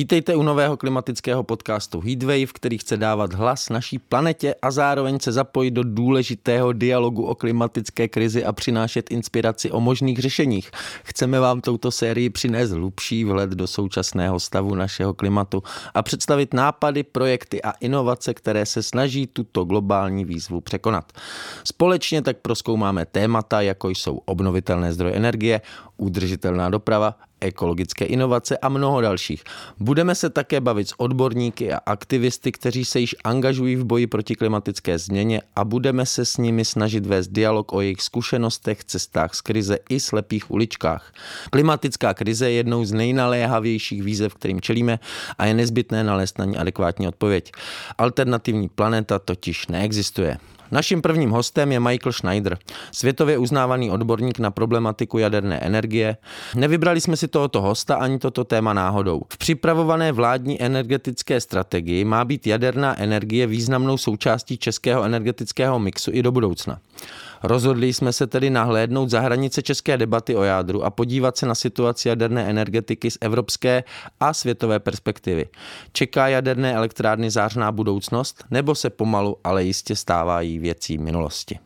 Vítejte u nového klimatického podcastu Heatwave, který chce dávat hlas naší planetě a zároveň se zapojit do důležitého dialogu o klimatické krizi a přinášet inspiraci o možných řešeních. Chceme vám touto sérii přinést hlubší vhled do současného stavu našeho klimatu a představit nápady, projekty a inovace, které se snaží tuto globální výzvu překonat. Společně tak proskoumáme témata, jako jsou obnovitelné zdroje energie, udržitelná doprava ekologické inovace a mnoho dalších. Budeme se také bavit s odborníky a aktivisty, kteří se již angažují v boji proti klimatické změně a budeme se s nimi snažit vést dialog o jejich zkušenostech, cestách z krize i slepých uličkách. Klimatická krize je jednou z nejnaléhavějších výzev, kterým čelíme a je nezbytné nalézt na ní adekvátní odpověď. Alternativní planeta totiž neexistuje. Naším prvním hostem je Michael Schneider, světově uznávaný odborník na problematiku jaderné energie. Nevybrali jsme si tohoto hosta ani toto téma náhodou. V připravované vládní energetické strategii má být jaderná energie významnou součástí českého energetického mixu i do budoucna. Rozhodli jsme se tedy nahlédnout za hranice české debaty o jádru a podívat se na situaci jaderné energetiky z evropské a světové perspektivy. Čeká jaderné elektrárny zářná budoucnost, nebo se pomalu, ale jistě stávají věcí minulosti?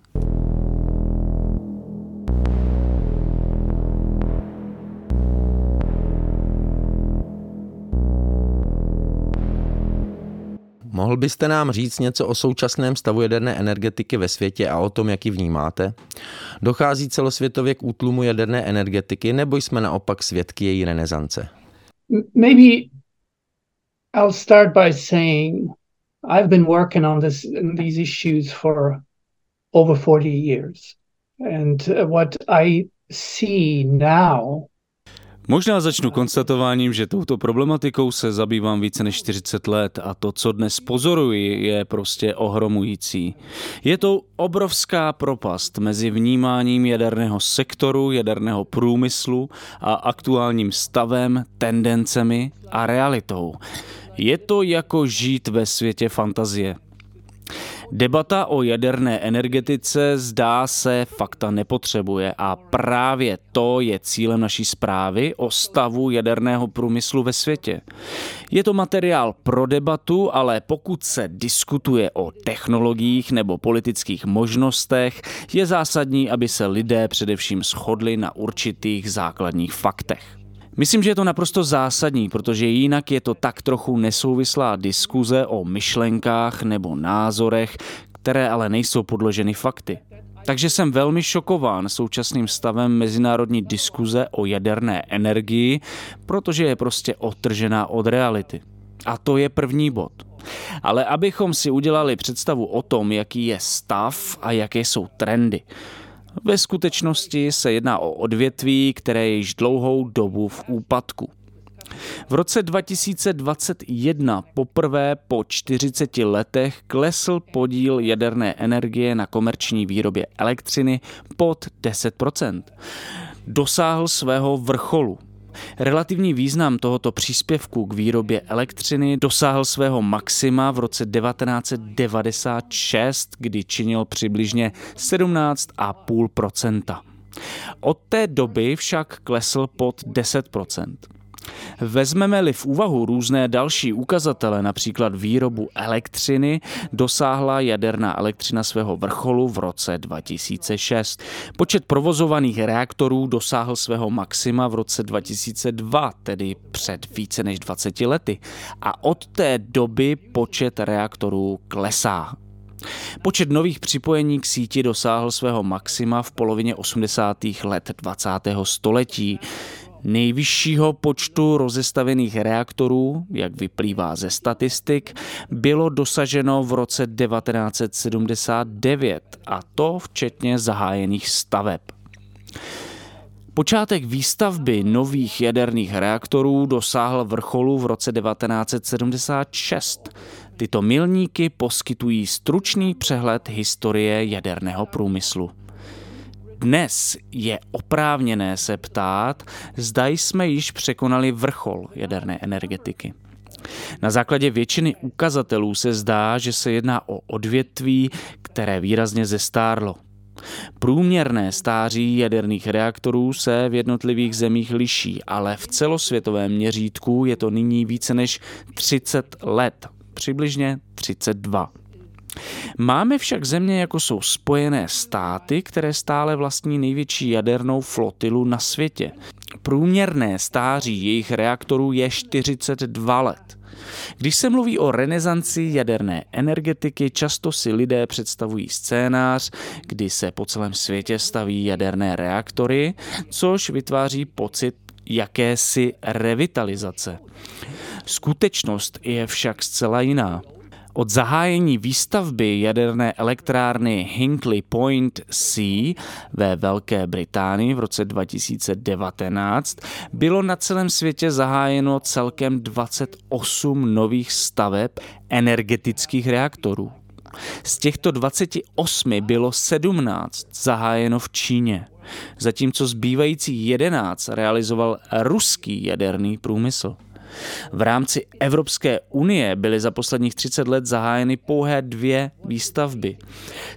Mohl byste nám říct něco o současném stavu jaderné energetiky ve světě a o tom, jak ji vnímáte? Dochází celosvětově k útlumu jaderné energetiky, nebo jsme naopak svědky její renesance? Maybe I'll start by saying I've been working on this these issues for over 40 years. And what I see now Možná začnu konstatováním, že touto problematikou se zabývám více než 40 let a to, co dnes pozoruji, je prostě ohromující. Je to obrovská propast mezi vnímáním jaderného sektoru, jaderného průmyslu a aktuálním stavem, tendencemi a realitou. Je to jako žít ve světě fantazie. Debata o jaderné energetice zdá se fakta nepotřebuje a právě to je cílem naší zprávy o stavu jaderného průmyslu ve světě. Je to materiál pro debatu, ale pokud se diskutuje o technologiích nebo politických možnostech, je zásadní, aby se lidé především shodli na určitých základních faktech. Myslím, že je to naprosto zásadní, protože jinak je to tak trochu nesouvislá diskuze o myšlenkách nebo názorech, které ale nejsou podloženy fakty. Takže jsem velmi šokován současným stavem mezinárodní diskuze o jaderné energii, protože je prostě odtržená od reality. A to je první bod. Ale abychom si udělali představu o tom, jaký je stav a jaké jsou trendy. Ve skutečnosti se jedná o odvětví, které je již dlouhou dobu v úpadku. V roce 2021 poprvé po 40 letech klesl podíl jaderné energie na komerční výrobě elektřiny pod 10% Dosáhl svého vrcholu Relativní význam tohoto příspěvku k výrobě elektřiny dosáhl svého maxima v roce 1996, kdy činil přibližně 17,5% Od té doby však klesl pod 10 Vezmeme-li v úvahu různé další ukazatele, například výrobu elektřiny, dosáhla jaderná elektřina svého vrcholu v roce 2006. Počet provozovaných reaktorů dosáhl svého maxima v roce 2002, tedy před více než 20 lety. A od té doby počet reaktorů klesá. Počet nových připojení k síti dosáhl svého maxima v polovině 80. let 20. století nejvyššího počtu rozestavených reaktorů, jak vyplývá ze statistik, bylo dosaženo v roce 1979 a to včetně zahájených staveb. Počátek výstavby nových jaderných reaktorů dosáhl vrcholu v roce 1976. Tyto milníky poskytují stručný přehled historie jaderného průmyslu. Dnes je oprávněné se ptát, zda jsme již překonali vrchol jaderné energetiky. Na základě většiny ukazatelů se zdá, že se jedná o odvětví, které výrazně zestárlo. Průměrné stáří jaderných reaktorů se v jednotlivých zemích liší, ale v celosvětovém měřítku je to nyní více než 30 let, přibližně 32. Máme však země, jako jsou Spojené státy, které stále vlastní největší jadernou flotilu na světě. Průměrné stáří jejich reaktorů je 42 let. Když se mluví o renesanci jaderné energetiky, často si lidé představují scénář, kdy se po celém světě staví jaderné reaktory, což vytváří pocit jakési revitalizace. Skutečnost je však zcela jiná. Od zahájení výstavby jaderné elektrárny Hinkley Point C ve Velké Británii v roce 2019 bylo na celém světě zahájeno celkem 28 nových staveb energetických reaktorů. Z těchto 28 bylo 17 zahájeno v Číně, zatímco zbývající 11 realizoval ruský jaderný průmysl. V rámci Evropské unie byly za posledních 30 let zahájeny pouhé dvě výstavby.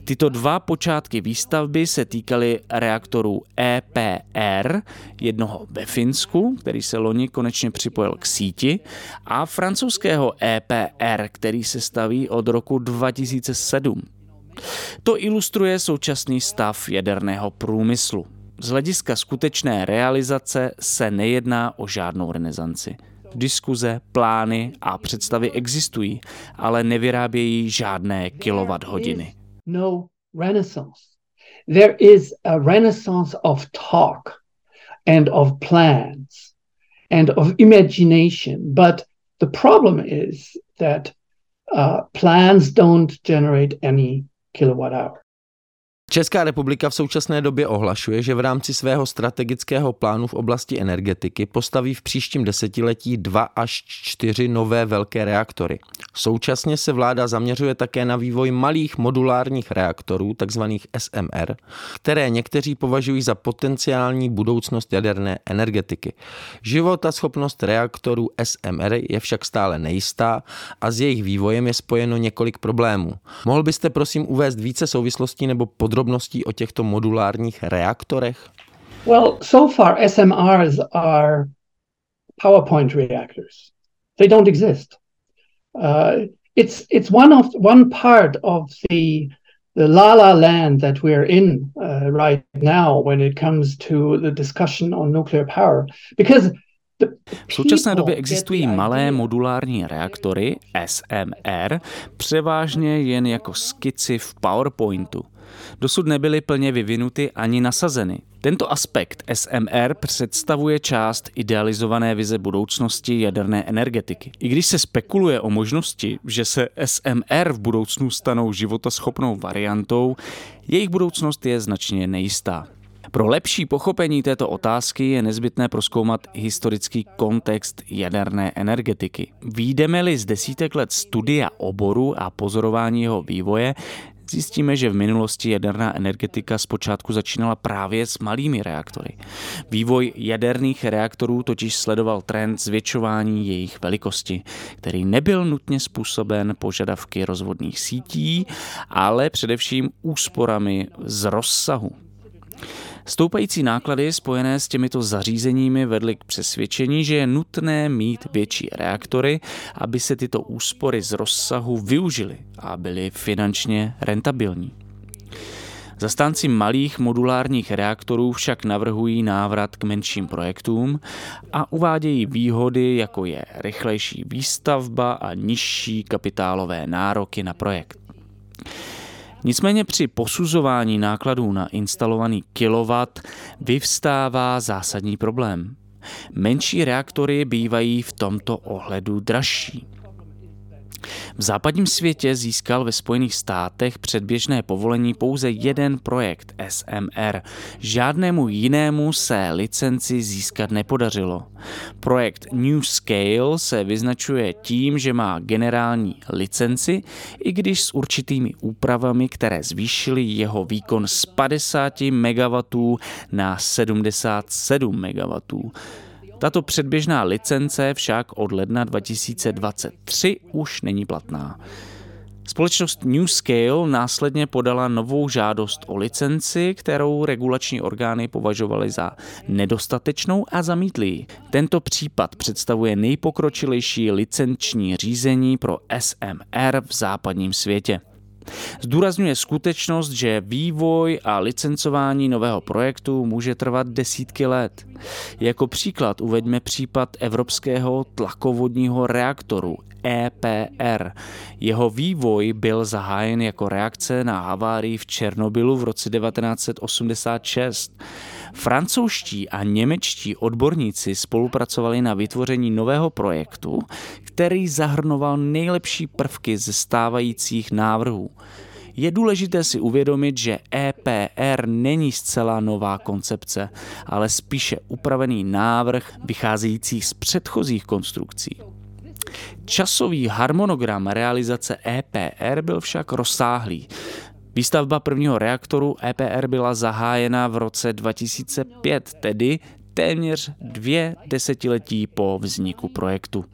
Tyto dva počátky výstavby se týkaly reaktorů EPR, jednoho ve Finsku, který se loni konečně připojil k síti, a francouzského EPR, který se staví od roku 2007. To ilustruje současný stav jaderného průmyslu. Z hlediska skutečné realizace se nejedná o žádnou renesanci. Diskuze, plány a představy existují, ale nevyrábějí žádné kilowatt hodiny. No renaissance. There is a renaissance of talk and of plans and of imagination, but the problem is that uh, plans don't generate any kilowatt hour. Česká republika v současné době ohlašuje, že v rámci svého strategického plánu v oblasti energetiky postaví v příštím desetiletí dva až čtyři nové velké reaktory. Současně se vláda zaměřuje také na vývoj malých modulárních reaktorů, takzvaných SMR, které někteří považují za potenciální budoucnost jaderné energetiky. Život a schopnost reaktorů SMR je však stále nejistá a s jejich vývojem je spojeno několik problémů. Mohl byste prosím uvést více souvislostí nebo podrobností podrobností o těchto modulárních reaktorech? Well, so far SMRs are PowerPoint reactors. They don't exist. Uh, it's it's one of one part of the the la la land that we're in uh, right now when it comes to the discussion on nuclear power because v současné době existují malé modulární reaktory SMR, převážně jen jako skici v PowerPointu. Dosud nebyly plně vyvinuty ani nasazeny. Tento aspekt SMR představuje část idealizované vize budoucnosti jaderné energetiky. I když se spekuluje o možnosti, že se SMR v budoucnu stanou životaschopnou variantou, jejich budoucnost je značně nejistá. Pro lepší pochopení této otázky je nezbytné proskoumat historický kontext jaderné energetiky. Výjdeme-li z desítek let studia oboru a pozorování jeho vývoje, Zjistíme, že v minulosti jaderná energetika zpočátku začínala právě s malými reaktory. Vývoj jaderných reaktorů totiž sledoval trend zvětšování jejich velikosti, který nebyl nutně způsoben požadavky rozvodných sítí, ale především úsporami z rozsahu. Stoupající náklady spojené s těmito zařízeními vedly k přesvědčení, že je nutné mít větší reaktory, aby se tyto úspory z rozsahu využily a byly finančně rentabilní. Zastánci malých modulárních reaktorů však navrhují návrat k menším projektům a uvádějí výhody, jako je rychlejší výstavba a nižší kapitálové nároky na projekt. Nicméně při posuzování nákladů na instalovaný kilowatt vyvstává zásadní problém. Menší reaktory bývají v tomto ohledu dražší. V západním světě získal ve Spojených státech předběžné povolení pouze jeden projekt SMR. Žádnému jinému se licenci získat nepodařilo. Projekt New Scale se vyznačuje tím, že má generální licenci, i když s určitými úpravami, které zvýšily jeho výkon z 50 MW na 77 MW. Tato předběžná licence však od ledna 2023 už není platná. Společnost New Scale následně podala novou žádost o licenci, kterou regulační orgány považovaly za nedostatečnou a zamítli. Tento případ představuje nejpokročilejší licenční řízení pro SMR v západním světě. Zdůrazňuje skutečnost, že vývoj a licencování nového projektu může trvat desítky let. Jako příklad uveďme případ evropského tlakovodního reaktoru EPR. Jeho vývoj byl zahájen jako reakce na havárii v Černobylu v roce 1986. Francouzští a němečtí odborníci spolupracovali na vytvoření nového projektu, který zahrnoval nejlepší prvky ze stávajících návrhů. Je důležité si uvědomit, že EPR není zcela nová koncepce, ale spíše upravený návrh vycházející z předchozích konstrukcí. Časový harmonogram realizace EPR byl však rozsáhlý. Výstavba prvního reaktoru EPR byla zahájena v roce 2005, tedy téměř dvě desetiletí po vzniku projektu.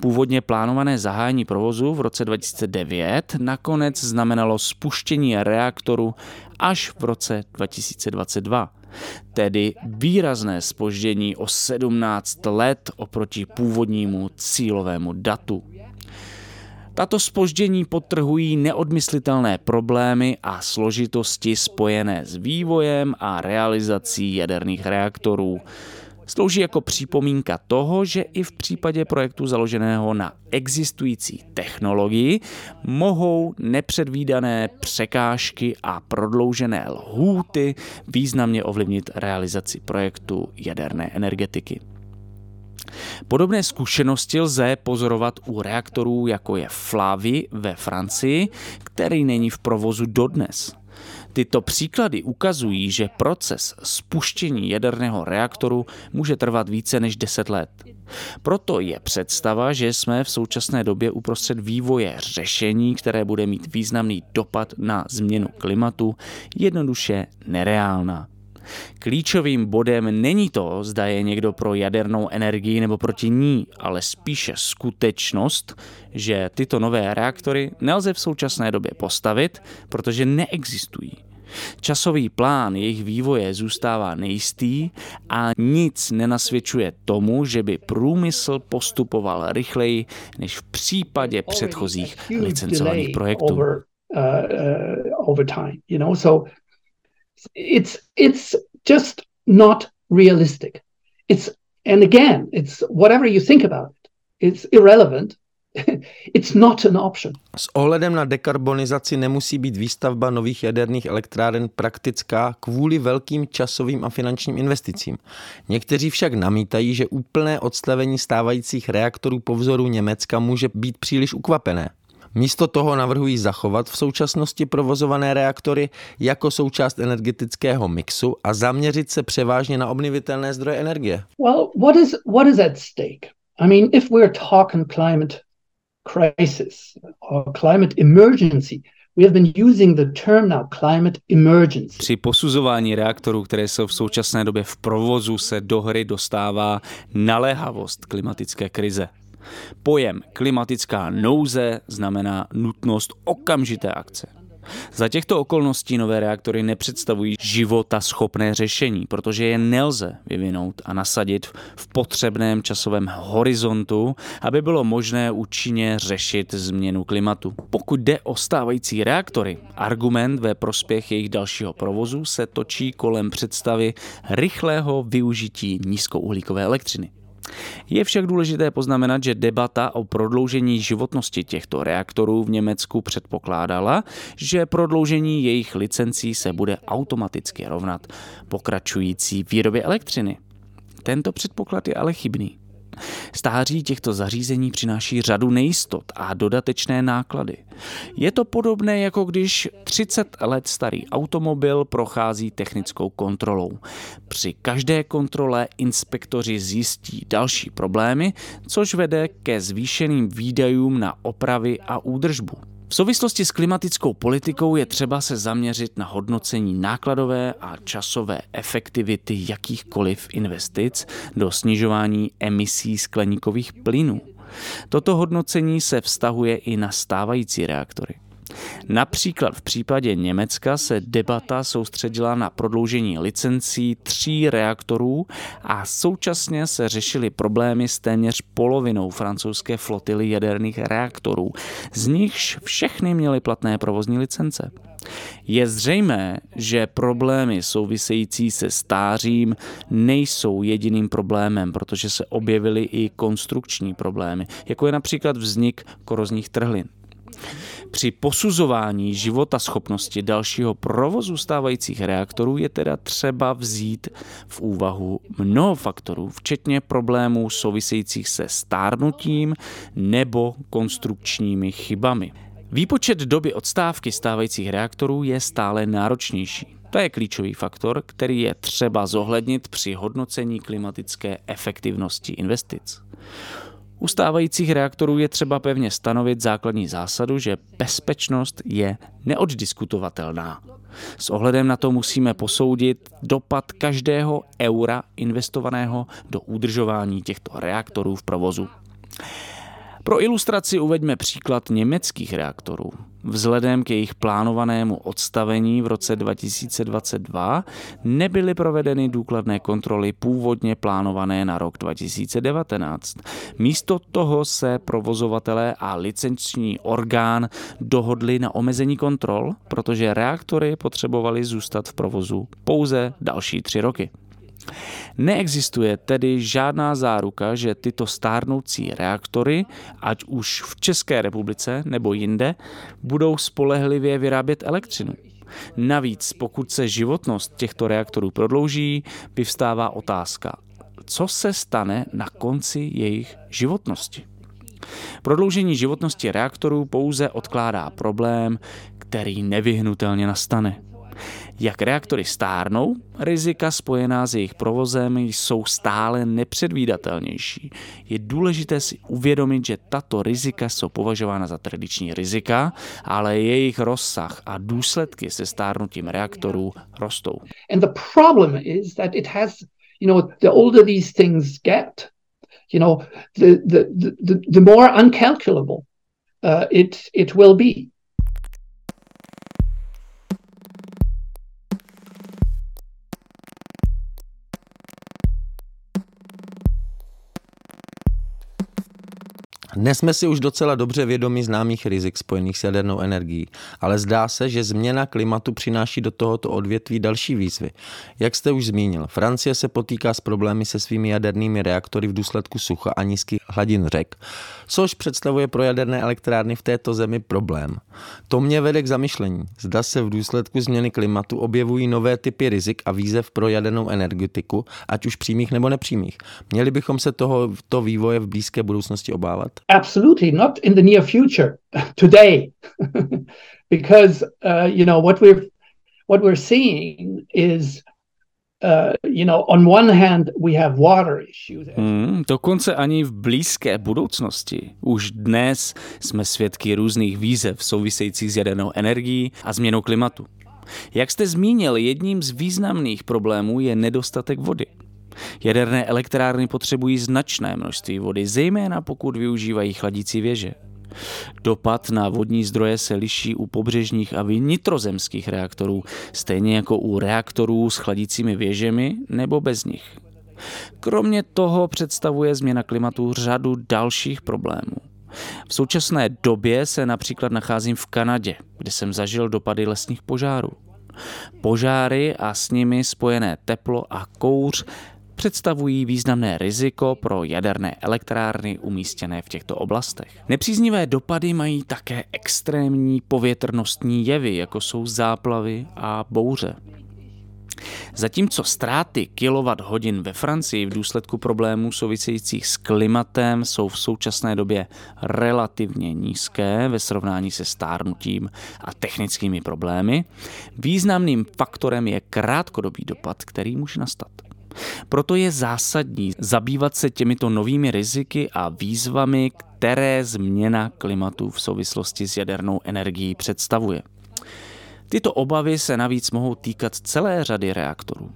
Původně plánované zahájení provozu v roce 2009 nakonec znamenalo spuštění reaktoru až v roce 2022 tedy výrazné spoždění o 17 let oproti původnímu cílovému datu. Tato spoždění potrhují neodmyslitelné problémy a složitosti spojené s vývojem a realizací jaderných reaktorů. Slouží jako připomínka toho, že i v případě projektu založeného na existující technologii mohou nepředvídané překážky a prodloužené lhůty významně ovlivnit realizaci projektu jaderné energetiky. Podobné zkušenosti lze pozorovat u reaktorů, jako je Flavy ve Francii, který není v provozu dodnes. Tyto příklady ukazují, že proces spuštění jaderného reaktoru může trvat více než 10 let. Proto je představa, že jsme v současné době uprostřed vývoje řešení, které bude mít významný dopad na změnu klimatu, jednoduše nereálná. Klíčovým bodem není to, zda je někdo pro jadernou energii nebo proti ní, ale spíše skutečnost, že tyto nové reaktory nelze v současné době postavit, protože neexistují. Časový plán jejich vývoje zůstává nejistý a nic nenasvědčuje tomu, že by průmysl postupoval rychleji než v případě předchozích licencovaných projektů. It's it's just not realistic. It's and again, it's whatever you think about it, it's irrelevant It's not an option. S ohledem na dekarbonizaci nemusí být výstavba nových jaderných elektráren praktická kvůli velkým časovým a finančním investicím. Někteří však namítají, že úplné odstavení stávajících reaktorů po vzoru Německa může být příliš ukvapené. Místo toho navrhují zachovat v současnosti provozované reaktory jako součást energetického mixu a zaměřit se převážně na obnovitelné zdroje energie. Well, what is what is at stake? I mean, if we're talking climate crisis or climate emergency. We have been using the term now climate emergency. Při posuzování reaktorů, které jsou v současné době v provozu, se do hry dostává naléhavost klimatické krize. Pojem klimatická nouze znamená nutnost okamžité akce. Za těchto okolností nové reaktory nepředstavují života schopné řešení, protože je nelze vyvinout a nasadit v potřebném časovém horizontu, aby bylo možné účinně řešit změnu klimatu. Pokud jde o stávající reaktory, argument ve prospěch jejich dalšího provozu se točí kolem představy rychlého využití nízkouhlíkové elektřiny. Je však důležité poznamenat, že debata o prodloužení životnosti těchto reaktorů v Německu předpokládala, že prodloužení jejich licencí se bude automaticky rovnat pokračující výrobě elektřiny. Tento předpoklad je ale chybný. Stáří těchto zařízení přináší řadu nejistot a dodatečné náklady. Je to podobné, jako když 30 let starý automobil prochází technickou kontrolou. Při každé kontrole inspektoři zjistí další problémy, což vede ke zvýšeným výdajům na opravy a údržbu. V souvislosti s klimatickou politikou je třeba se zaměřit na hodnocení nákladové a časové efektivity jakýchkoliv investic do snižování emisí skleníkových plynů. Toto hodnocení se vztahuje i na stávající reaktory. Například v případě Německa se debata soustředila na prodloužení licencí tří reaktorů a současně se řešily problémy s téměř polovinou francouzské flotily jaderných reaktorů, z nichž všechny měly platné provozní licence. Je zřejmé, že problémy související se stářím nejsou jediným problémem, protože se objevily i konstrukční problémy, jako je například vznik korozních trhlin. Při posuzování života schopnosti dalšího provozu stávajících reaktorů je teda třeba vzít v úvahu mnoho faktorů, včetně problémů souvisejících se stárnutím nebo konstrukčními chybami. Výpočet doby odstávky stávajících reaktorů je stále náročnější. To je klíčový faktor, který je třeba zohlednit při hodnocení klimatické efektivnosti investic. U stávajících reaktorů je třeba pevně stanovit základní zásadu, že bezpečnost je neoddiskutovatelná. S ohledem na to musíme posoudit dopad každého eura investovaného do udržování těchto reaktorů v provozu. Pro ilustraci uveďme příklad německých reaktorů. Vzhledem k jejich plánovanému odstavení v roce 2022 nebyly provedeny důkladné kontroly původně plánované na rok 2019. Místo toho se provozovatelé a licenční orgán dohodli na omezení kontrol, protože reaktory potřebovaly zůstat v provozu pouze další tři roky. Neexistuje tedy žádná záruka, že tyto stárnoucí reaktory, ať už v České republice nebo jinde, budou spolehlivě vyrábět elektřinu. Navíc, pokud se životnost těchto reaktorů prodlouží, vyvstává otázka, co se stane na konci jejich životnosti. Prodloužení životnosti reaktorů pouze odkládá problém, který nevyhnutelně nastane. Jak reaktory stárnou, rizika spojená s jejich provozem jsou stále nepředvídatelnější. Je důležité si uvědomit, že tato rizika jsou považována za tradiční rizika, ale jejich rozsah a důsledky se stárnutím reaktorů rostou. And the problem is that it has, you know, the older these things get, you know, the the the, the more uncalculable uh, it it will be. Dnes jsme si už docela dobře vědomi známých rizik spojených s jadernou energií, ale zdá se, že změna klimatu přináší do tohoto odvětví další výzvy. Jak jste už zmínil, Francie se potýká s problémy se svými jadernými reaktory v důsledku sucha a nízkých hladin řek, což představuje pro jaderné elektrárny v této zemi problém. To mě vede k zamyšlení. Zda se v důsledku změny klimatu objevují nové typy rizik a výzev pro jadernou energetiku, ať už přímých nebo nepřímých. Měli bychom se tohoto vývoje v blízké budoucnosti obávat? Absolutely not in the near future today because uh, you know what we're what we're seeing is Uh, you know, on one hand we have water issues. Hmm, dokonce ani v blízké budoucnosti. Už dnes jsme svědky různých výzev souvisejících s jadernou energií a změnou klimatu. Jak jste zmínil, jedním z významných problémů je nedostatek vody. Jaderné elektrárny potřebují značné množství vody, zejména pokud využívají chladící věže. Dopad na vodní zdroje se liší u pobřežních a vnitrozemských reaktorů, stejně jako u reaktorů s chladícími věžemi nebo bez nich. Kromě toho představuje změna klimatu řadu dalších problémů. V současné době se například nacházím v Kanadě, kde jsem zažil dopady lesních požárů. Požáry a s nimi spojené teplo a kouř představují významné riziko pro jaderné elektrárny umístěné v těchto oblastech. Nepříznivé dopady mají také extrémní povětrnostní jevy, jako jsou záplavy a bouře. Zatímco ztráty hodin ve Francii v důsledku problémů souvisejících s klimatem jsou v současné době relativně nízké ve srovnání se stárnutím a technickými problémy, významným faktorem je krátkodobý dopad, který může nastat. Proto je zásadní zabývat se těmito novými riziky a výzvami, které změna klimatu v souvislosti s jadernou energií představuje. Tyto obavy se navíc mohou týkat celé řady reaktorů.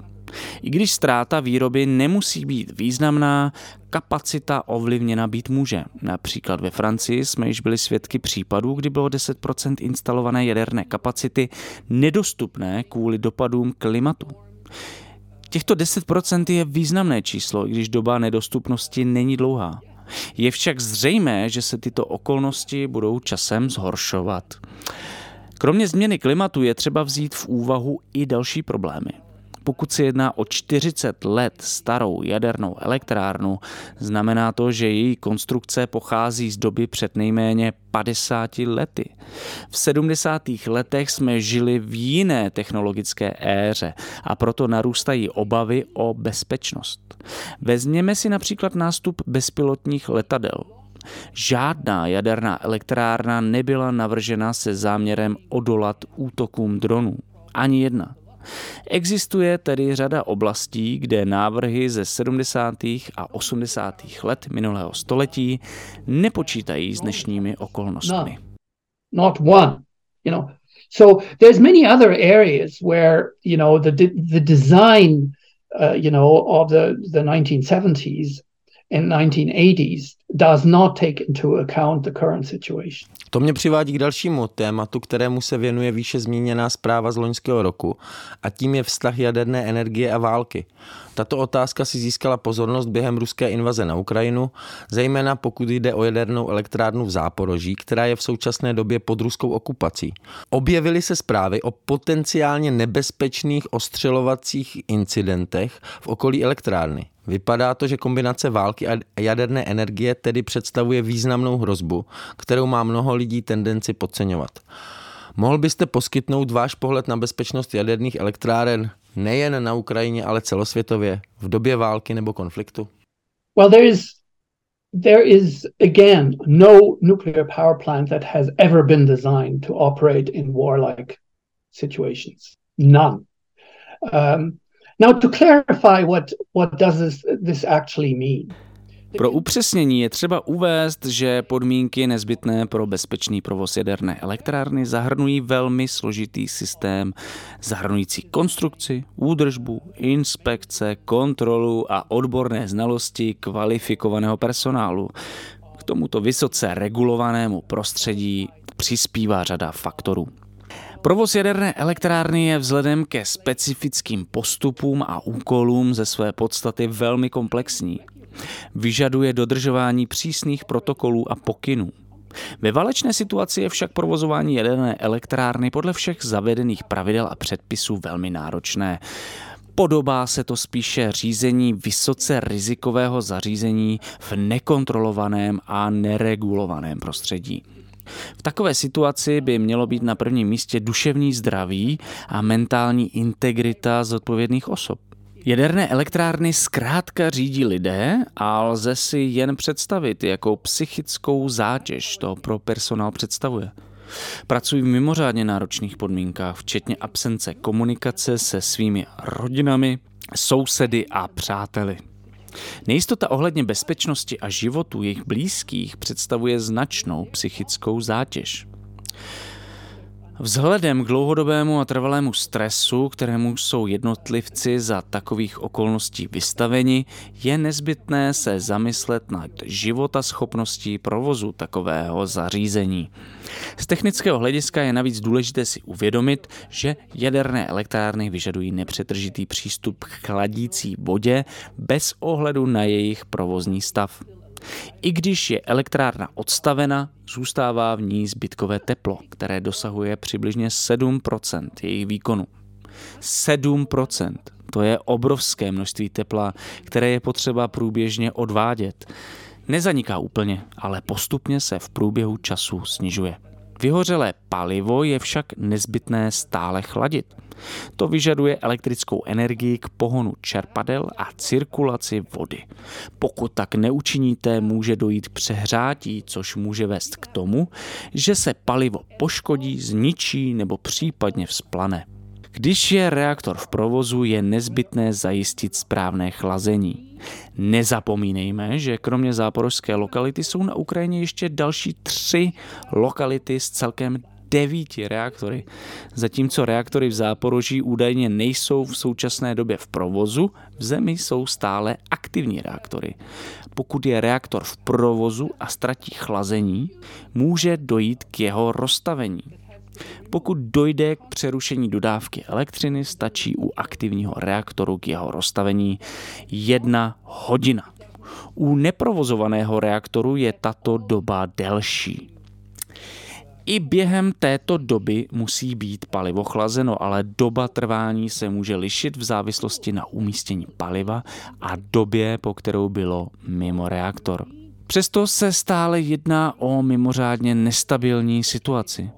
I když ztráta výroby nemusí být významná, kapacita ovlivněna být může. Například ve Francii jsme již byli svědky případů, kdy bylo 10% instalované jaderné kapacity nedostupné kvůli dopadům klimatu. Těchto 10% je významné číslo, když doba nedostupnosti není dlouhá. Je však zřejmé, že se tyto okolnosti budou časem zhoršovat. Kromě změny klimatu je třeba vzít v úvahu i další problémy. Pokud se jedná o 40 let starou jadernou elektrárnu, znamená to, že její konstrukce pochází z doby před nejméně 50 lety. V 70. letech jsme žili v jiné technologické éře a proto narůstají obavy o bezpečnost. Vezměme si například nástup bezpilotních letadel. Žádná jaderná elektrárna nebyla navržena se záměrem odolat útokům dronů. Ani jedna. Existuje tedy řada oblastí, kde návrhy ze 70. a 80. let minulého století nepočítají s dnešními okolnostmi. No, not one, you know. So there's many other areas where, you know, the the design uh, you know, of the, the 1970s and 1980s does not take into account the current situation. To mě přivádí k dalšímu tématu, kterému se věnuje výše zmíněná zpráva z loňského roku a tím je vztah jaderné energie a války. Tato otázka si získala pozornost během ruské invaze na Ukrajinu, zejména pokud jde o jadernou elektrárnu v Záporoží, která je v současné době pod ruskou okupací. Objevily se zprávy o potenciálně nebezpečných ostřelovacích incidentech v okolí elektrárny. Vypadá to, že kombinace války a jaderné energie tedy představuje významnou hrozbu, kterou má mnoho lidí tendenci podceňovat. Mohl byste poskytnout váš pohled na bezpečnost jaderných elektráren nejen na Ukrajině, ale celosvětově v době války nebo konfliktu? Well, there is there is again no nuclear power plant that has ever been designed to operate in warlike situations. None. Um, now, to clarify what what does this this actually mean? Pro upřesnění je třeba uvést, že podmínky nezbytné pro bezpečný provoz jaderné elektrárny zahrnují velmi složitý systém, zahrnující konstrukci, údržbu, inspekce, kontrolu a odborné znalosti kvalifikovaného personálu. K tomuto vysoce regulovanému prostředí přispívá řada faktorů. Provoz jaderné elektrárny je vzhledem ke specifickým postupům a úkolům ze své podstaty velmi komplexní. Vyžaduje dodržování přísných protokolů a pokynů. Ve válečné situaci je však provozování jaderné elektrárny podle všech zavedených pravidel a předpisů velmi náročné. Podobá se to spíše řízení vysoce rizikového zařízení v nekontrolovaném a neregulovaném prostředí. V takové situaci by mělo být na prvním místě duševní zdraví a mentální integrita zodpovědných osob. Jaderné elektrárny zkrátka řídí lidé a lze si jen představit, jakou psychickou zátěž to pro personál představuje. Pracují v mimořádně náročných podmínkách, včetně absence komunikace se svými rodinami, sousedy a přáteli. Nejistota ohledně bezpečnosti a životu jejich blízkých představuje značnou psychickou zátěž. Vzhledem k dlouhodobému a trvalému stresu, kterému jsou jednotlivci za takových okolností vystaveni, je nezbytné se zamyslet nad života schopností provozu takového zařízení. Z technického hlediska je navíc důležité si uvědomit, že jaderné elektrárny vyžadují nepřetržitý přístup k chladící vodě bez ohledu na jejich provozní stav. I když je elektrárna odstavena, zůstává v ní zbytkové teplo, které dosahuje přibližně 7% jejich výkonu. 7%. To je obrovské množství tepla, které je potřeba průběžně odvádět. Nezaniká úplně, ale postupně se v průběhu času snižuje. Vyhořelé palivo je však nezbytné stále chladit. To vyžaduje elektrickou energii k pohonu čerpadel a cirkulaci vody. Pokud tak neučiníte, může dojít k přehrátí, což může vést k tomu, že se palivo poškodí, zničí nebo případně vzplane. Když je reaktor v provozu, je nezbytné zajistit správné chlazení. Nezapomínejme, že kromě záporožské lokality jsou na Ukrajině ještě další tři lokality s celkem devíti reaktory, zatímco reaktory v Záporoží údajně nejsou v současné době v provozu, v zemi jsou stále aktivní reaktory. Pokud je reaktor v provozu a ztratí chlazení, může dojít k jeho rozstavení. Pokud dojde k přerušení dodávky elektřiny, stačí u aktivního reaktoru k jeho rozstavení jedna hodina. U neprovozovaného reaktoru je tato doba delší. I během této doby musí být palivo chlazeno, ale doba trvání se může lišit v závislosti na umístění paliva a době, po kterou bylo mimo reaktor. Přesto se stále jedná o mimořádně nestabilní situaci.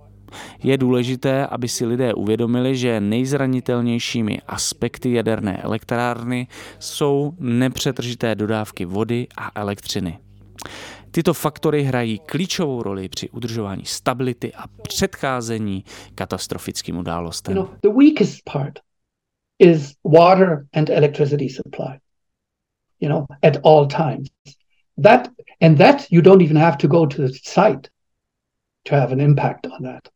Je důležité, aby si lidé uvědomili, že nejzranitelnějšími aspekty jaderné elektrárny jsou nepřetržité dodávky vody a elektřiny. Tyto faktory hrají klíčovou roli při udržování stability a předcházení katastrofickým událostem. You know, at all times. That and that you don't even have to go to the site to have an impact on that.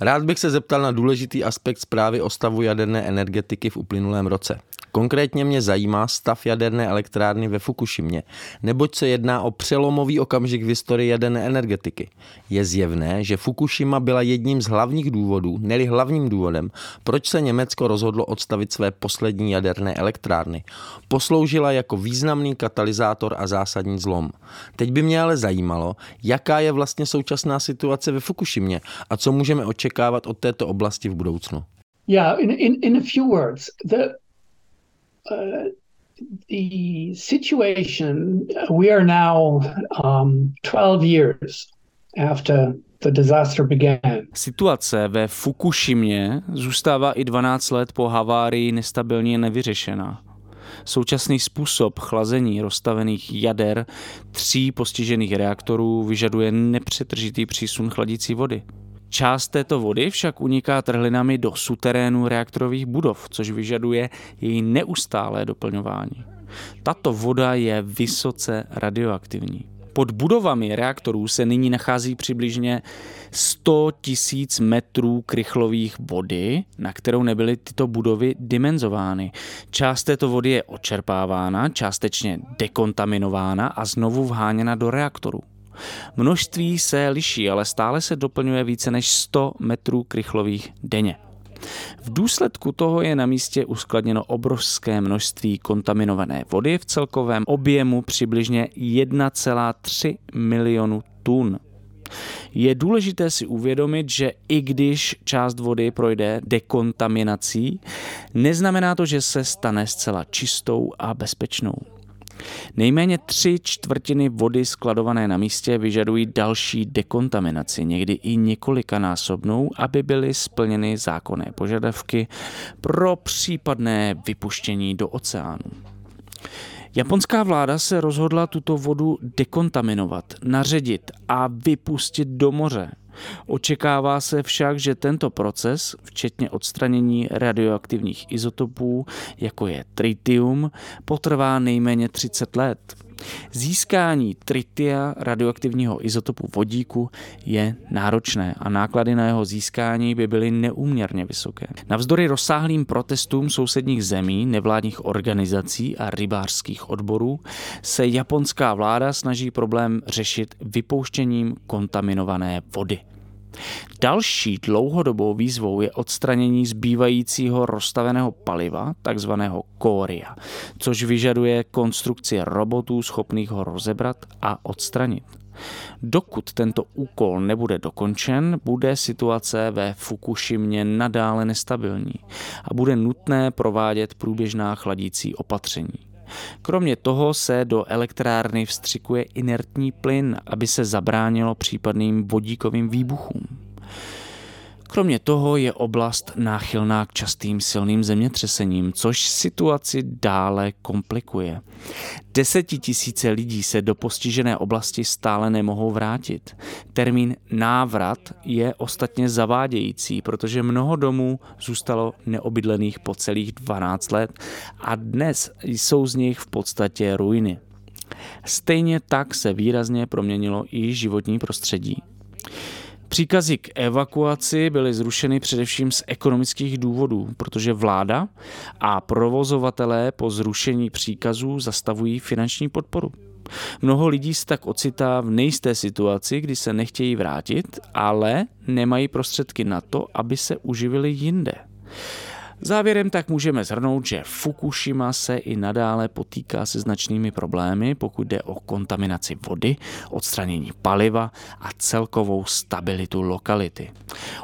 Rád bych se zeptal na důležitý aspekt zprávy o stavu jaderné energetiky v uplynulém roce. Konkrétně mě zajímá stav jaderné elektrárny ve Fukushimě, neboť se jedná o přelomový okamžik v historii jaderné energetiky. Je zjevné, že Fukushima byla jedním z hlavních důvodů, neli hlavním důvodem, proč se Německo rozhodlo odstavit své poslední jaderné elektrárny. Posloužila jako významný katalyzátor a zásadní zlom. Teď by mě ale zajímalo, jaká je vlastně současná situace ve Fukushimě a co můžeme očekávat od této oblasti v budoucnu. Yeah, in, in, in a few words, the uh, the situation we are now um, 12 years after the disaster began. Situace ve Fukushimě zůstává i 12 let po havárii nestabilně nevyřešená. Současný způsob chlazení rozstavených jader tří postižených reaktorů vyžaduje nepřetržitý přísun chladící vody. Část této vody však uniká trhlinami do suterénu reaktorových budov, což vyžaduje její neustálé doplňování. Tato voda je vysoce radioaktivní. Pod budovami reaktorů se nyní nachází přibližně 100 tisíc metrů krychlových vody, na kterou nebyly tyto budovy dimenzovány. Část této vody je očerpávána, částečně dekontaminována a znovu vháněna do reaktoru. Množství se liší, ale stále se doplňuje více než 100 metrů krychlových denně. V důsledku toho je na místě uskladněno obrovské množství kontaminované vody v celkovém objemu přibližně 1,3 milionu tun. Je důležité si uvědomit, že i když část vody projde dekontaminací, neznamená to, že se stane zcela čistou a bezpečnou. Nejméně tři čtvrtiny vody skladované na místě vyžadují další dekontaminaci, někdy i několikanásobnou, aby byly splněny zákonné požadavky pro případné vypuštění do oceánu. Japonská vláda se rozhodla tuto vodu dekontaminovat, naředit a vypustit do moře. Očekává se však, že tento proces, včetně odstranění radioaktivních izotopů, jako je tritium, potrvá nejméně 30 let. Získání tritia radioaktivního izotopu vodíku je náročné a náklady na jeho získání by byly neúměrně vysoké. Navzdory rozsáhlým protestům sousedních zemí, nevládních organizací a rybářských odborů se japonská vláda snaží problém řešit vypouštěním kontaminované vody. Další dlouhodobou výzvou je odstranění zbývajícího rozstaveného paliva, takzvaného kória, což vyžaduje konstrukci robotů schopných ho rozebrat a odstranit. Dokud tento úkol nebude dokončen, bude situace ve Fukushimě nadále nestabilní a bude nutné provádět průběžná chladící opatření. Kromě toho se do elektrárny vstřikuje inertní plyn, aby se zabránilo případným vodíkovým výbuchům. Kromě toho je oblast náchylná k častým silným zemětřesením, což situaci dále komplikuje. Desetitisíce lidí se do postižené oblasti stále nemohou vrátit. Termín návrat je ostatně zavádějící, protože mnoho domů zůstalo neobydlených po celých 12 let a dnes jsou z nich v podstatě ruiny. Stejně tak se výrazně proměnilo i životní prostředí. Příkazy k evakuaci byly zrušeny především z ekonomických důvodů, protože vláda a provozovatelé po zrušení příkazů zastavují finanční podporu. Mnoho lidí se tak ocitá v nejisté situaci, kdy se nechtějí vrátit, ale nemají prostředky na to, aby se uživili jinde. Závěrem tak můžeme zhrnout, že Fukushima se i nadále potýká se značnými problémy, pokud jde o kontaminaci vody, odstranění paliva a celkovou stabilitu lokality.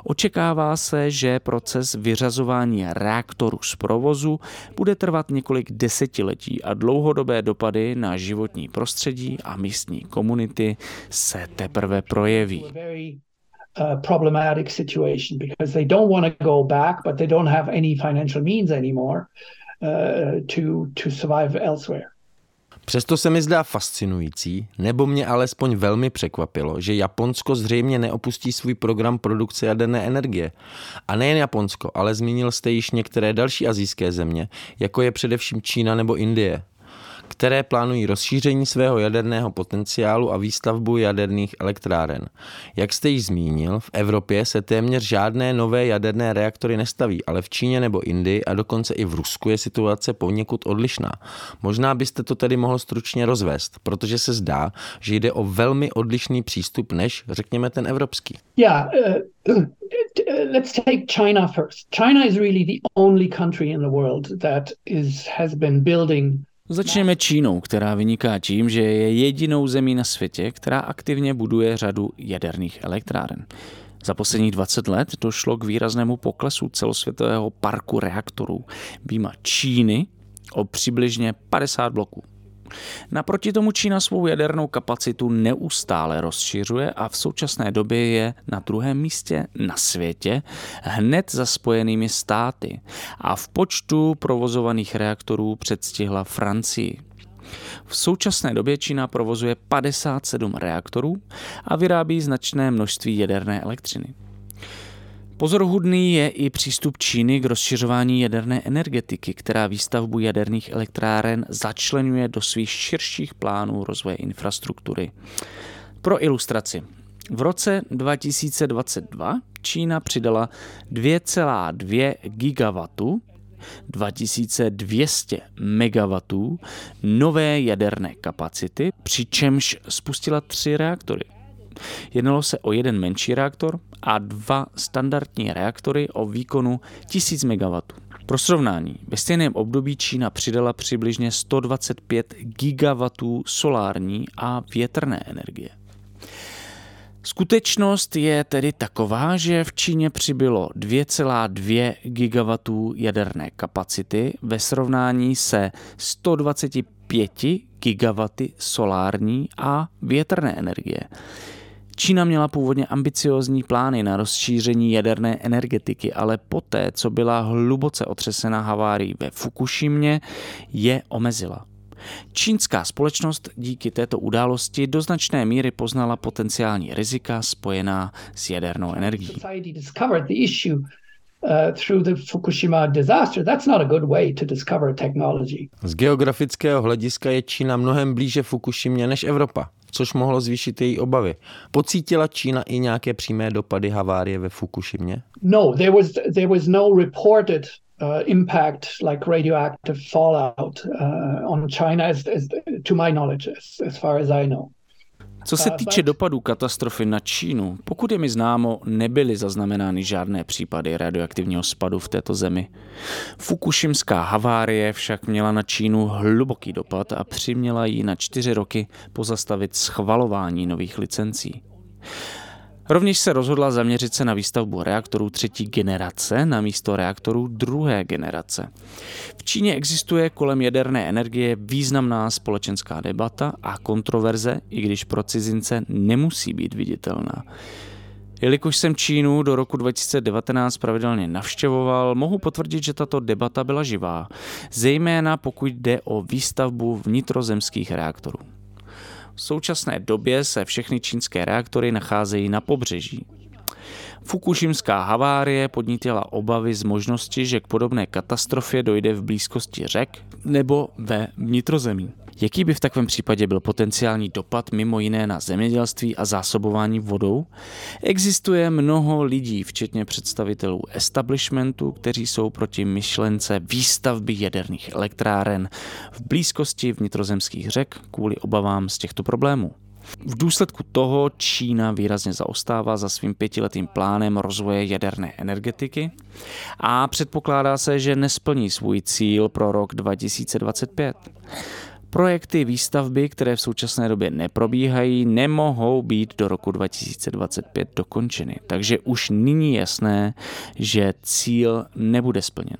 Očekává se, že proces vyřazování reaktorů z provozu bude trvat několik desetiletí a dlouhodobé dopady na životní prostředí a místní komunity se teprve projeví uh, problematic situation because they don't want to go back, but they don't have any financial means anymore uh, to, to survive elsewhere. Přesto se mi zdá fascinující, nebo mě alespoň velmi překvapilo, že Japonsko zřejmě neopustí svůj program produkce jaderné energie. A nejen Japonsko, ale zmínil jste již některé další azijské země, jako je především Čína nebo Indie které plánují rozšíření svého jaderného potenciálu a výstavbu jaderných elektráren. Jak jste již zmínil, v Evropě se téměř žádné nové jaderné reaktory nestaví, ale v Číně nebo Indii a dokonce i v Rusku je situace poněkud odlišná. Možná byste to tedy mohl stručně rozvést, protože se zdá, že jde o velmi odlišný přístup než, řekněme, ten evropský. Yeah, uh, let's take China first. China is really the only country in the world that is has been building Začněme Čínou, která vyniká tím, že je jedinou zemí na světě, která aktivně buduje řadu jaderných elektráren. Za posledních 20 let došlo k výraznému poklesu celosvětového parku reaktorů. Výjima Číny o přibližně 50 bloků. Naproti tomu Čína svou jadernou kapacitu neustále rozšiřuje a v současné době je na druhém místě na světě hned za spojenými státy a v počtu provozovaných reaktorů předstihla Francii. V současné době Čína provozuje 57 reaktorů a vyrábí značné množství jaderné elektřiny. Pozoruhodný je i přístup Číny k rozšiřování jaderné energetiky, která výstavbu jaderných elektráren začlenuje do svých širších plánů rozvoje infrastruktury. Pro ilustraci. V roce 2022 Čína přidala 2,2 gigawattu 2200 MW nové jaderné kapacity, přičemž spustila tři reaktory. Jednalo se o jeden menší reaktor a dva standardní reaktory o výkonu 1000 MW. Pro srovnání, ve stejném období Čína přidala přibližně 125 gigawatů solární a větrné energie. Skutečnost je tedy taková, že v Číně přibylo 2,2 gigawatů jaderné kapacity ve srovnání se 125 gigawaty solární a větrné energie. Čína měla původně ambiciozní plány na rozšíření jaderné energetiky, ale poté, co byla hluboce otřesena havárií ve Fukushimě, je omezila. Čínská společnost díky této události do značné míry poznala potenciální rizika spojená s jadernou energií. Z geografického hlediska je Čína mnohem blíže Fukushimě než Evropa což mohlo zvýšit její obavy. Pocítila Čína i nějaké přímé dopady havárie ve Fukushimě? No, there was, there was no reported uh, impact like radioactive fallout uh, on China, as, as, to my knowledge, as, as far as I know. Co se týče dopadů katastrofy na Čínu, pokud je mi známo, nebyly zaznamenány žádné případy radioaktivního spadu v této zemi. Fukushimská havárie však měla na Čínu hluboký dopad a přiměla ji na čtyři roky pozastavit schvalování nových licencí. Rovněž se rozhodla zaměřit se na výstavbu reaktorů třetí generace na místo reaktorů druhé generace. V Číně existuje kolem jaderné energie významná společenská debata a kontroverze, i když pro cizince nemusí být viditelná. Jelikož jsem Čínu do roku 2019 pravidelně navštěvoval, mohu potvrdit, že tato debata byla živá, zejména pokud jde o výstavbu vnitrozemských reaktorů. V současné době se všechny čínské reaktory nacházejí na pobřeží. Fukushimská havárie podnítila obavy z možnosti, že k podobné katastrofě dojde v blízkosti řek nebo ve vnitrozemí. Jaký by v takovém případě byl potenciální dopad mimo jiné na zemědělství a zásobování vodou? Existuje mnoho lidí, včetně představitelů establishmentu, kteří jsou proti myšlence výstavby jaderných elektráren v blízkosti vnitrozemských řek kvůli obavám z těchto problémů. V důsledku toho Čína výrazně zaostává za svým pětiletým plánem rozvoje jaderné energetiky a předpokládá se, že nesplní svůj cíl pro rok 2025. Projekty výstavby, které v současné době neprobíhají, nemohou být do roku 2025 dokončeny. Takže už nyní jasné, že cíl nebude splněn.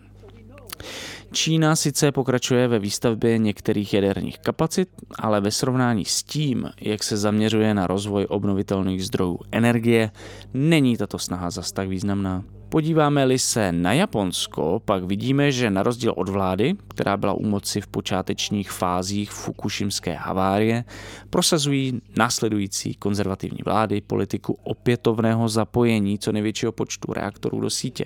Čína sice pokračuje ve výstavbě některých jaderných kapacit, ale ve srovnání s tím, jak se zaměřuje na rozvoj obnovitelných zdrojů energie, není tato snaha zas tak významná. Podíváme-li se na Japonsko, pak vidíme, že na rozdíl od vlády, která byla u moci v počátečních fázích Fukushimské havárie, prosazují následující konzervativní vlády politiku opětovného zapojení co největšího počtu reaktorů do sítě.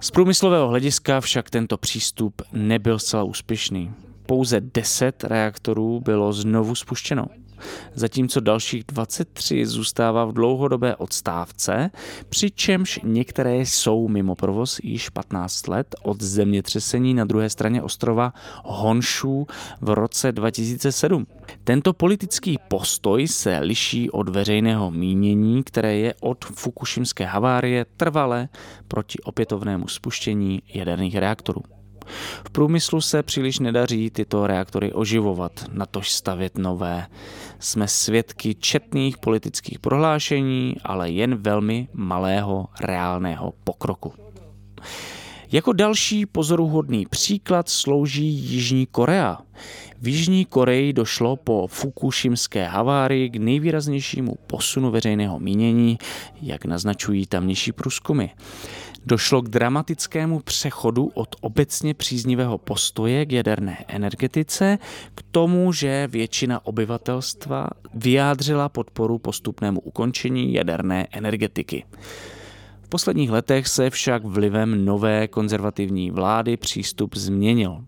Z průmyslového hlediska však tento přístup nebyl zcela úspěšný. Pouze 10 reaktorů bylo znovu spuštěno zatímco dalších 23 zůstává v dlouhodobé odstávce, přičemž některé jsou mimo provoz již 15 let od zemětřesení na druhé straně ostrova Honshu v roce 2007. Tento politický postoj se liší od veřejného mínění, které je od fukušimské havárie trvale proti opětovnému spuštění jaderných reaktorů. V průmyslu se příliš nedaří tyto reaktory oživovat, natož stavět nové. Jsme svědky četných politických prohlášení, ale jen velmi malého reálného pokroku. Jako další pozoruhodný příklad slouží Jižní Korea. V Jižní Koreji došlo po fukušimské havárii k nejvýraznějšímu posunu veřejného mínění, jak naznačují tamnější průzkumy. Došlo k dramatickému přechodu od obecně příznivého postoje k jaderné energetice k tomu, že většina obyvatelstva vyjádřila podporu postupnému ukončení jaderné energetiky. V posledních letech se však vlivem nové konzervativní vlády přístup změnil.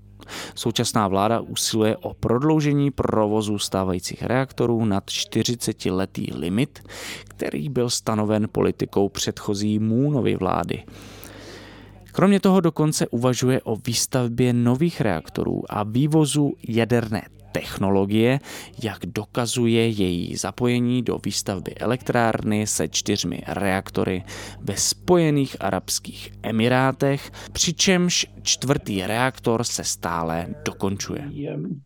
Současná vláda usiluje o prodloužení provozu stávajících reaktorů nad 40-letý limit, který byl stanoven politikou předchozí Moonovy vlády. Kromě toho dokonce uvažuje o výstavbě nových reaktorů a vývozu jaderné technologie, jak dokazuje její zapojení do výstavby elektrárny se čtyřmi reaktory ve Spojených Arabských Emirátech, přičemž čtvrtý reaktor se stále dokončuje. Um,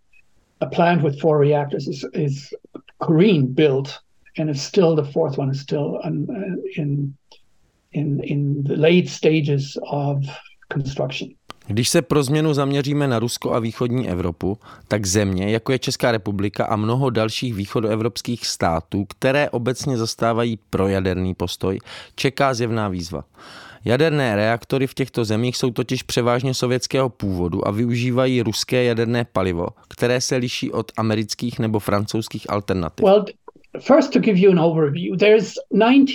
a with four reactors is, is Korean built and it's still the fourth one is still in, in, in, the late stages of construction. Když se pro změnu zaměříme na Rusko a východní Evropu, tak země, jako je Česká republika a mnoho dalších východoevropských států, které obecně zastávají projaderný postoj, čeká zjevná výzva. Jaderné reaktory v těchto zemích jsou totiž převážně sovětského původu a využívají ruské jaderné palivo, které se liší od amerických nebo francouzských alternativ. Well, first to give you an overview, there's 19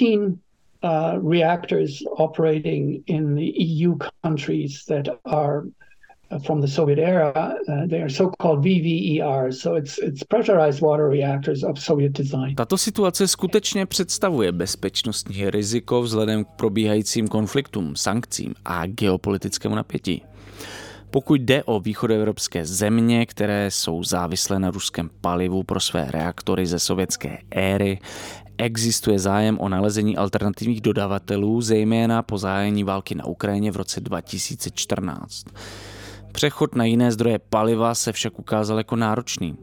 uh, reactors operating in the EU countries that are uh, from the Soviet era. Uh, they are so-called VVERs, so it's, it's pressurized water reactors of Soviet design. Tato situace skutečně představuje bezpečnostní riziko vzhledem k probíhajícím konfliktům, sankcím a geopolitickému napětí. Pokud jde o východoevropské země, které jsou závislé na ruském palivu pro své reaktory ze sovětské éry, Existuje zájem o nalezení alternativních dodavatelů, zejména po zájení války na Ukrajině v roce 2014. Přechod na jiné zdroje paliva se však ukázal jako náročný.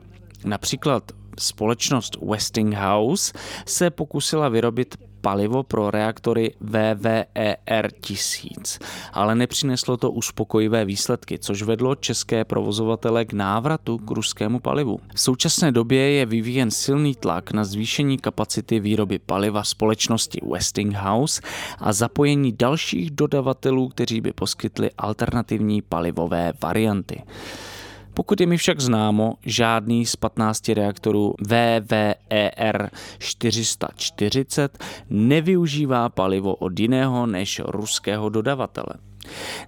Například společnost Westinghouse se pokusila vyrobit palivo pro reaktory VVER 1000, ale nepřineslo to uspokojivé výsledky, což vedlo české provozovatele k návratu k ruskému palivu. V současné době je vyvíjen silný tlak na zvýšení kapacity výroby paliva společnosti Westinghouse a zapojení dalších dodavatelů, kteří by poskytli alternativní palivové varianty. Pokud je mi však známo, žádný z 15 reaktorů VVER 440 nevyužívá palivo od jiného než ruského dodavatele.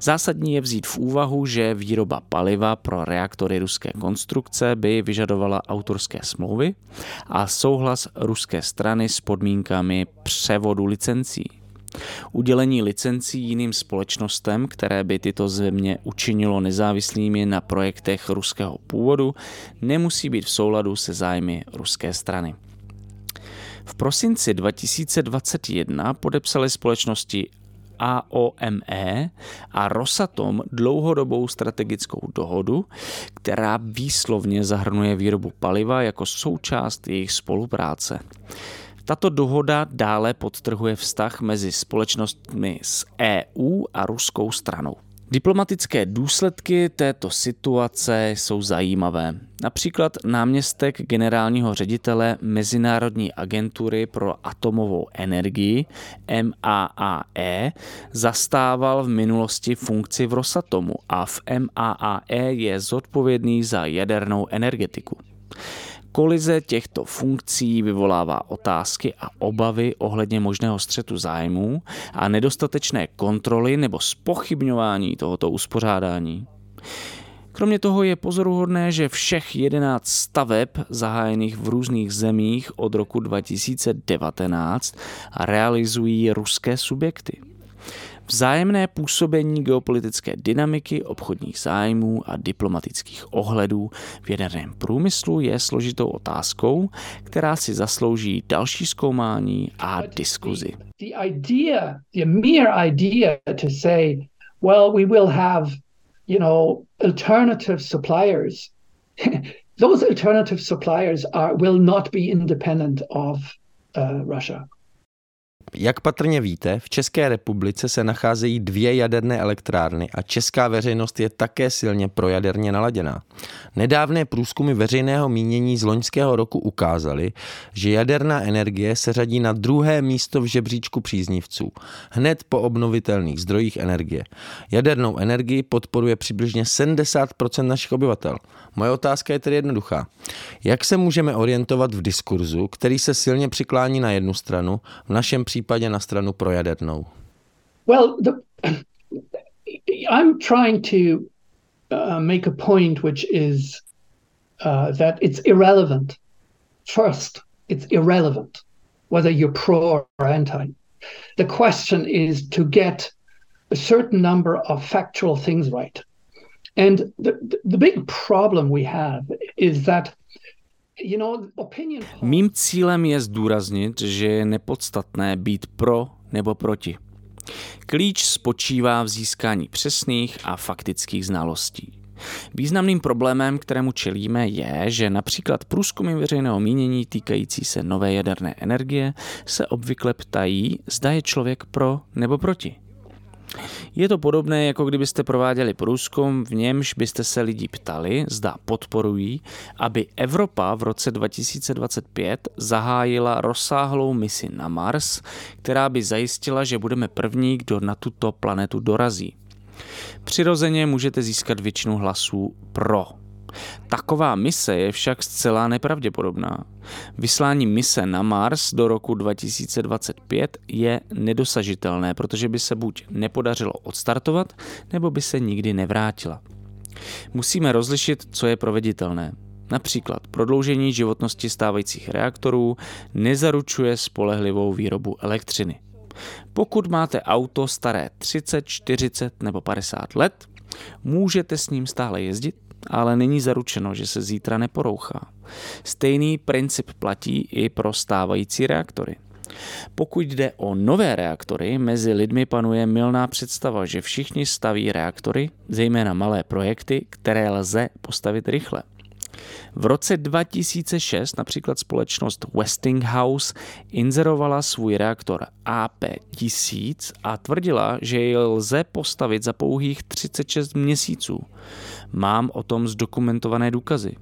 Zásadní je vzít v úvahu, že výroba paliva pro reaktory ruské konstrukce by vyžadovala autorské smlouvy a souhlas ruské strany s podmínkami převodu licencí. Udělení licencí jiným společnostem, které by tyto země učinilo nezávislými na projektech ruského původu, nemusí být v souladu se zájmy ruské strany. V prosinci 2021 podepsali společnosti AOME a Rosatom dlouhodobou strategickou dohodu, která výslovně zahrnuje výrobu paliva jako součást jejich spolupráce. Tato dohoda dále podtrhuje vztah mezi společnostmi z EU a ruskou stranou. Diplomatické důsledky této situace jsou zajímavé. Například náměstek generálního ředitele Mezinárodní agentury pro atomovou energii MAAE zastával v minulosti funkci v Rosatomu a v MAAE je zodpovědný za jadernou energetiku. Kolize těchto funkcí vyvolává otázky a obavy ohledně možného střetu zájmů a nedostatečné kontroly nebo spochybňování tohoto uspořádání. Kromě toho je pozoruhodné, že všech 11 staveb zahájených v různých zemích od roku 2019 realizují ruské subjekty. Vzájemné působení geopolitické dynamiky, obchodních zájmů a diplomatických ohledů v jaderném průmyslu je složitou otázkou, která si zaslouží další zkoumání a diskuzi. The idea, the mere idea to say, well, we will have, you know, alternative suppliers. Those alternative suppliers are, will not be independent of uh, Russia. Jak patrně víte, v České republice se nacházejí dvě jaderné elektrárny a česká veřejnost je také silně projaderně naladěná. Nedávné průzkumy veřejného mínění z loňského roku ukázaly, že jaderná energie se řadí na druhé místo v žebříčku příznivců, hned po obnovitelných zdrojích energie. Jadernou energii podporuje přibližně 70% našich obyvatel. Moje otázka je tedy jednoduchá. Jak se můžeme orientovat v diskurzu, který se silně přiklání na jednu stranu, v našem případě na stranu projadernou? Well, the, I'm trying to uh, make a point which is uh, that it's irrelevant. First, it's irrelevant whether you're pro or anti. The question is to get a certain number of factual things right. And the, the big problem we have is that Mým cílem je zdůraznit, že je nepodstatné být pro nebo proti. Klíč spočívá v získání přesných a faktických znalostí. Významným problémem, kterému čelíme, je, že například průzkumy veřejného mínění týkající se nové jaderné energie se obvykle ptají, zda je člověk pro nebo proti. Je to podobné, jako kdybyste prováděli průzkum, v němž byste se lidí ptali, zda podporují, aby Evropa v roce 2025 zahájila rozsáhlou misi na Mars, která by zajistila, že budeme první, kdo na tuto planetu dorazí. Přirozeně můžete získat většinu hlasů pro Taková mise je však zcela nepravděpodobná. Vyslání mise na Mars do roku 2025 je nedosažitelné, protože by se buď nepodařilo odstartovat, nebo by se nikdy nevrátila. Musíme rozlišit, co je proveditelné. Například prodloužení životnosti stávajících reaktorů nezaručuje spolehlivou výrobu elektřiny. Pokud máte auto staré 30, 40 nebo 50 let, můžete s ním stále jezdit, ale není zaručeno, že se zítra neporouchá. Stejný princip platí i pro stávající reaktory. Pokud jde o nové reaktory, mezi lidmi panuje milná představa, že všichni staví reaktory, zejména malé projekty, které lze postavit rychle. V roce 2006 například společnost Westinghouse inzerovala svůj reaktor AP1000 a tvrdila, že jej lze postavit za pouhých 36 měsíců. Mám o tom zdokumentované důkazy.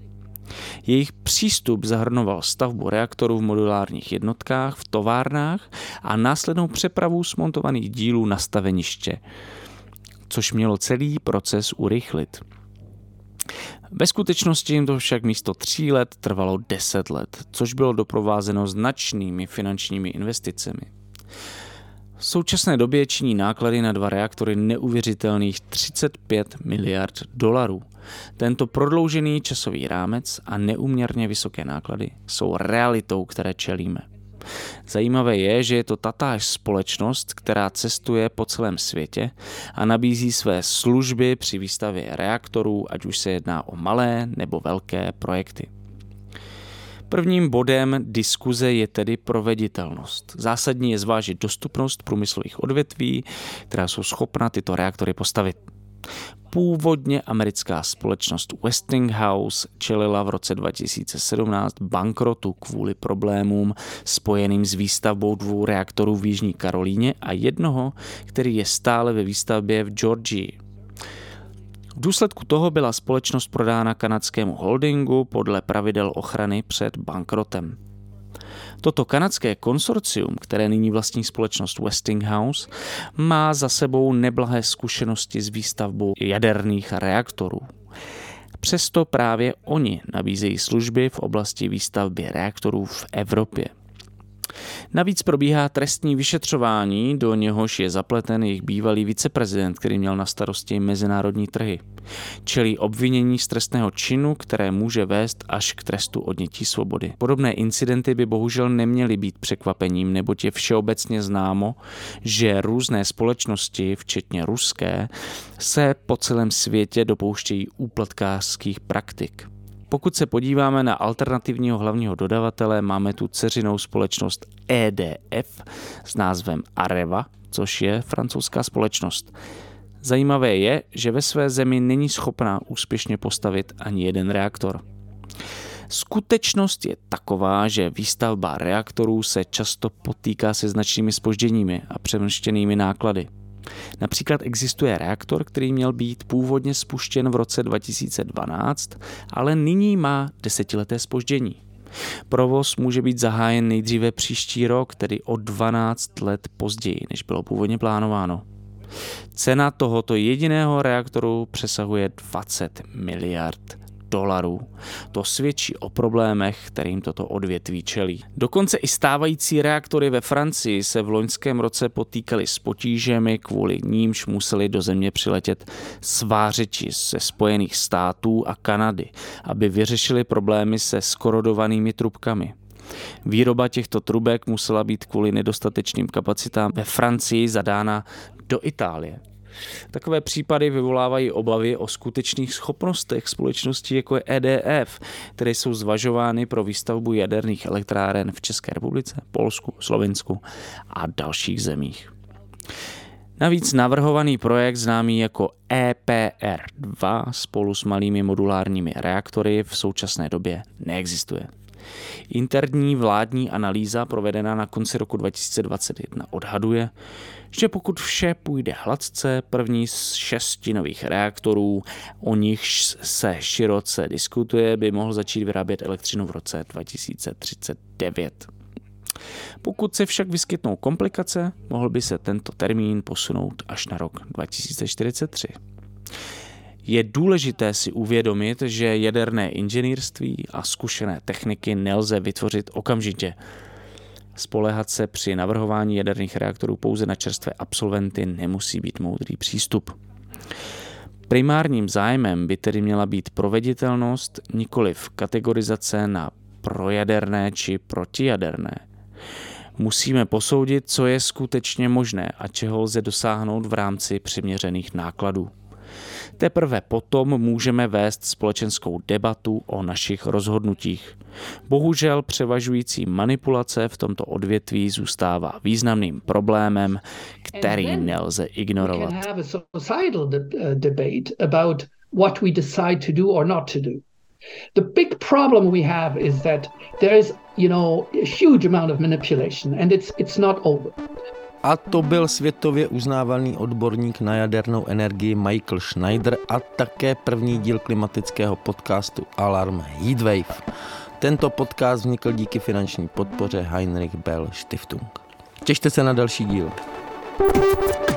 Jejich přístup zahrnoval stavbu reaktorů v modulárních jednotkách, v továrnách a následnou přepravu smontovaných dílů na staveniště, což mělo celý proces urychlit. Ve skutečnosti jim to však místo tří let trvalo deset let, což bylo doprovázeno značnými finančními investicemi. V současné době činí náklady na dva reaktory neuvěřitelných 35 miliard dolarů. Tento prodloužený časový rámec a neuměrně vysoké náklady jsou realitou, které čelíme. Zajímavé je, že je to tatáž společnost, která cestuje po celém světě a nabízí své služby při výstavě reaktorů, ať už se jedná o malé nebo velké projekty. Prvním bodem diskuze je tedy proveditelnost. Zásadní je zvážit dostupnost průmyslových odvětví, která jsou schopna tyto reaktory postavit. Původně americká společnost Westinghouse čelila v roce 2017 bankrotu kvůli problémům spojeným s výstavbou dvou reaktorů v Jižní Karolíně a jednoho, který je stále ve výstavbě v Georgii. V důsledku toho byla společnost prodána kanadskému holdingu podle pravidel ochrany před bankrotem. Toto kanadské konsorcium, které nyní vlastní společnost Westinghouse, má za sebou neblahé zkušenosti s výstavbou jaderných reaktorů. Přesto právě oni nabízejí služby v oblasti výstavby reaktorů v Evropě. Navíc probíhá trestní vyšetřování, do něhož je zapleten jejich bývalý viceprezident, který měl na starosti mezinárodní trhy. Čelí obvinění z trestného činu, které může vést až k trestu odnětí svobody. Podobné incidenty by bohužel neměly být překvapením, neboť je všeobecně známo, že různé společnosti, včetně ruské, se po celém světě dopouštějí úplatkářských praktik. Pokud se podíváme na alternativního hlavního dodavatele, máme tu ceřinou společnost EDF s názvem Areva, což je francouzská společnost. Zajímavé je, že ve své zemi není schopná úspěšně postavit ani jeden reaktor. Skutečnost je taková, že výstavba reaktorů se často potýká se značnými spožděními a přemrštěnými náklady. Například existuje reaktor, který měl být původně spuštěn v roce 2012, ale nyní má desetileté spoždění. Provoz může být zahájen nejdříve příští rok, tedy o 12 let později, než bylo původně plánováno. Cena tohoto jediného reaktoru přesahuje 20 miliard dolarů. To svědčí o problémech, kterým toto odvětví čelí. Dokonce i stávající reaktory ve Francii se v loňském roce potýkaly s potížemi, kvůli nímž museli do země přiletět svářeči ze Spojených států a Kanady, aby vyřešili problémy se skorodovanými trubkami. Výroba těchto trubek musela být kvůli nedostatečným kapacitám ve Francii zadána do Itálie. Takové případy vyvolávají obavy o skutečných schopnostech společností jako je EDF, které jsou zvažovány pro výstavbu jaderných elektráren v České republice, Polsku, Slovensku a dalších zemích. Navíc navrhovaný projekt známý jako EPR2 spolu s malými modulárními reaktory v současné době neexistuje. Interní vládní analýza provedená na konci roku 2021 odhaduje, že pokud vše půjde hladce, první z šesti nových reaktorů, o nichž se široce diskutuje, by mohl začít vyrábět elektřinu v roce 2039. Pokud se však vyskytnou komplikace, mohl by se tento termín posunout až na rok 2043. Je důležité si uvědomit, že jaderné inženýrství a zkušené techniky nelze vytvořit okamžitě. Spolehat se při navrhování jaderných reaktorů pouze na čerstvé absolventy nemusí být moudrý přístup. Primárním zájmem by tedy měla být proveditelnost, nikoliv kategorizace na projaderné či protijaderné. Musíme posoudit, co je skutečně možné a čeho lze dosáhnout v rámci přiměřených nákladů. Teprve potom můžeme vést společenskou debatu o našich rozhodnutích. Bohužel převažující manipulace v tomto odvětví zůstává významným problémem, který nelze ignorovat. The big problem we have is that there is, you know, a huge amount of manipulation and it's it's not over. A to byl světově uznávaný odborník na jadernou energii Michael Schneider a také první díl klimatického podcastu Alarm Heatwave. Tento podcast vznikl díky finanční podpoře Heinrich Bell Stiftung. Těšte se na další díl. thank you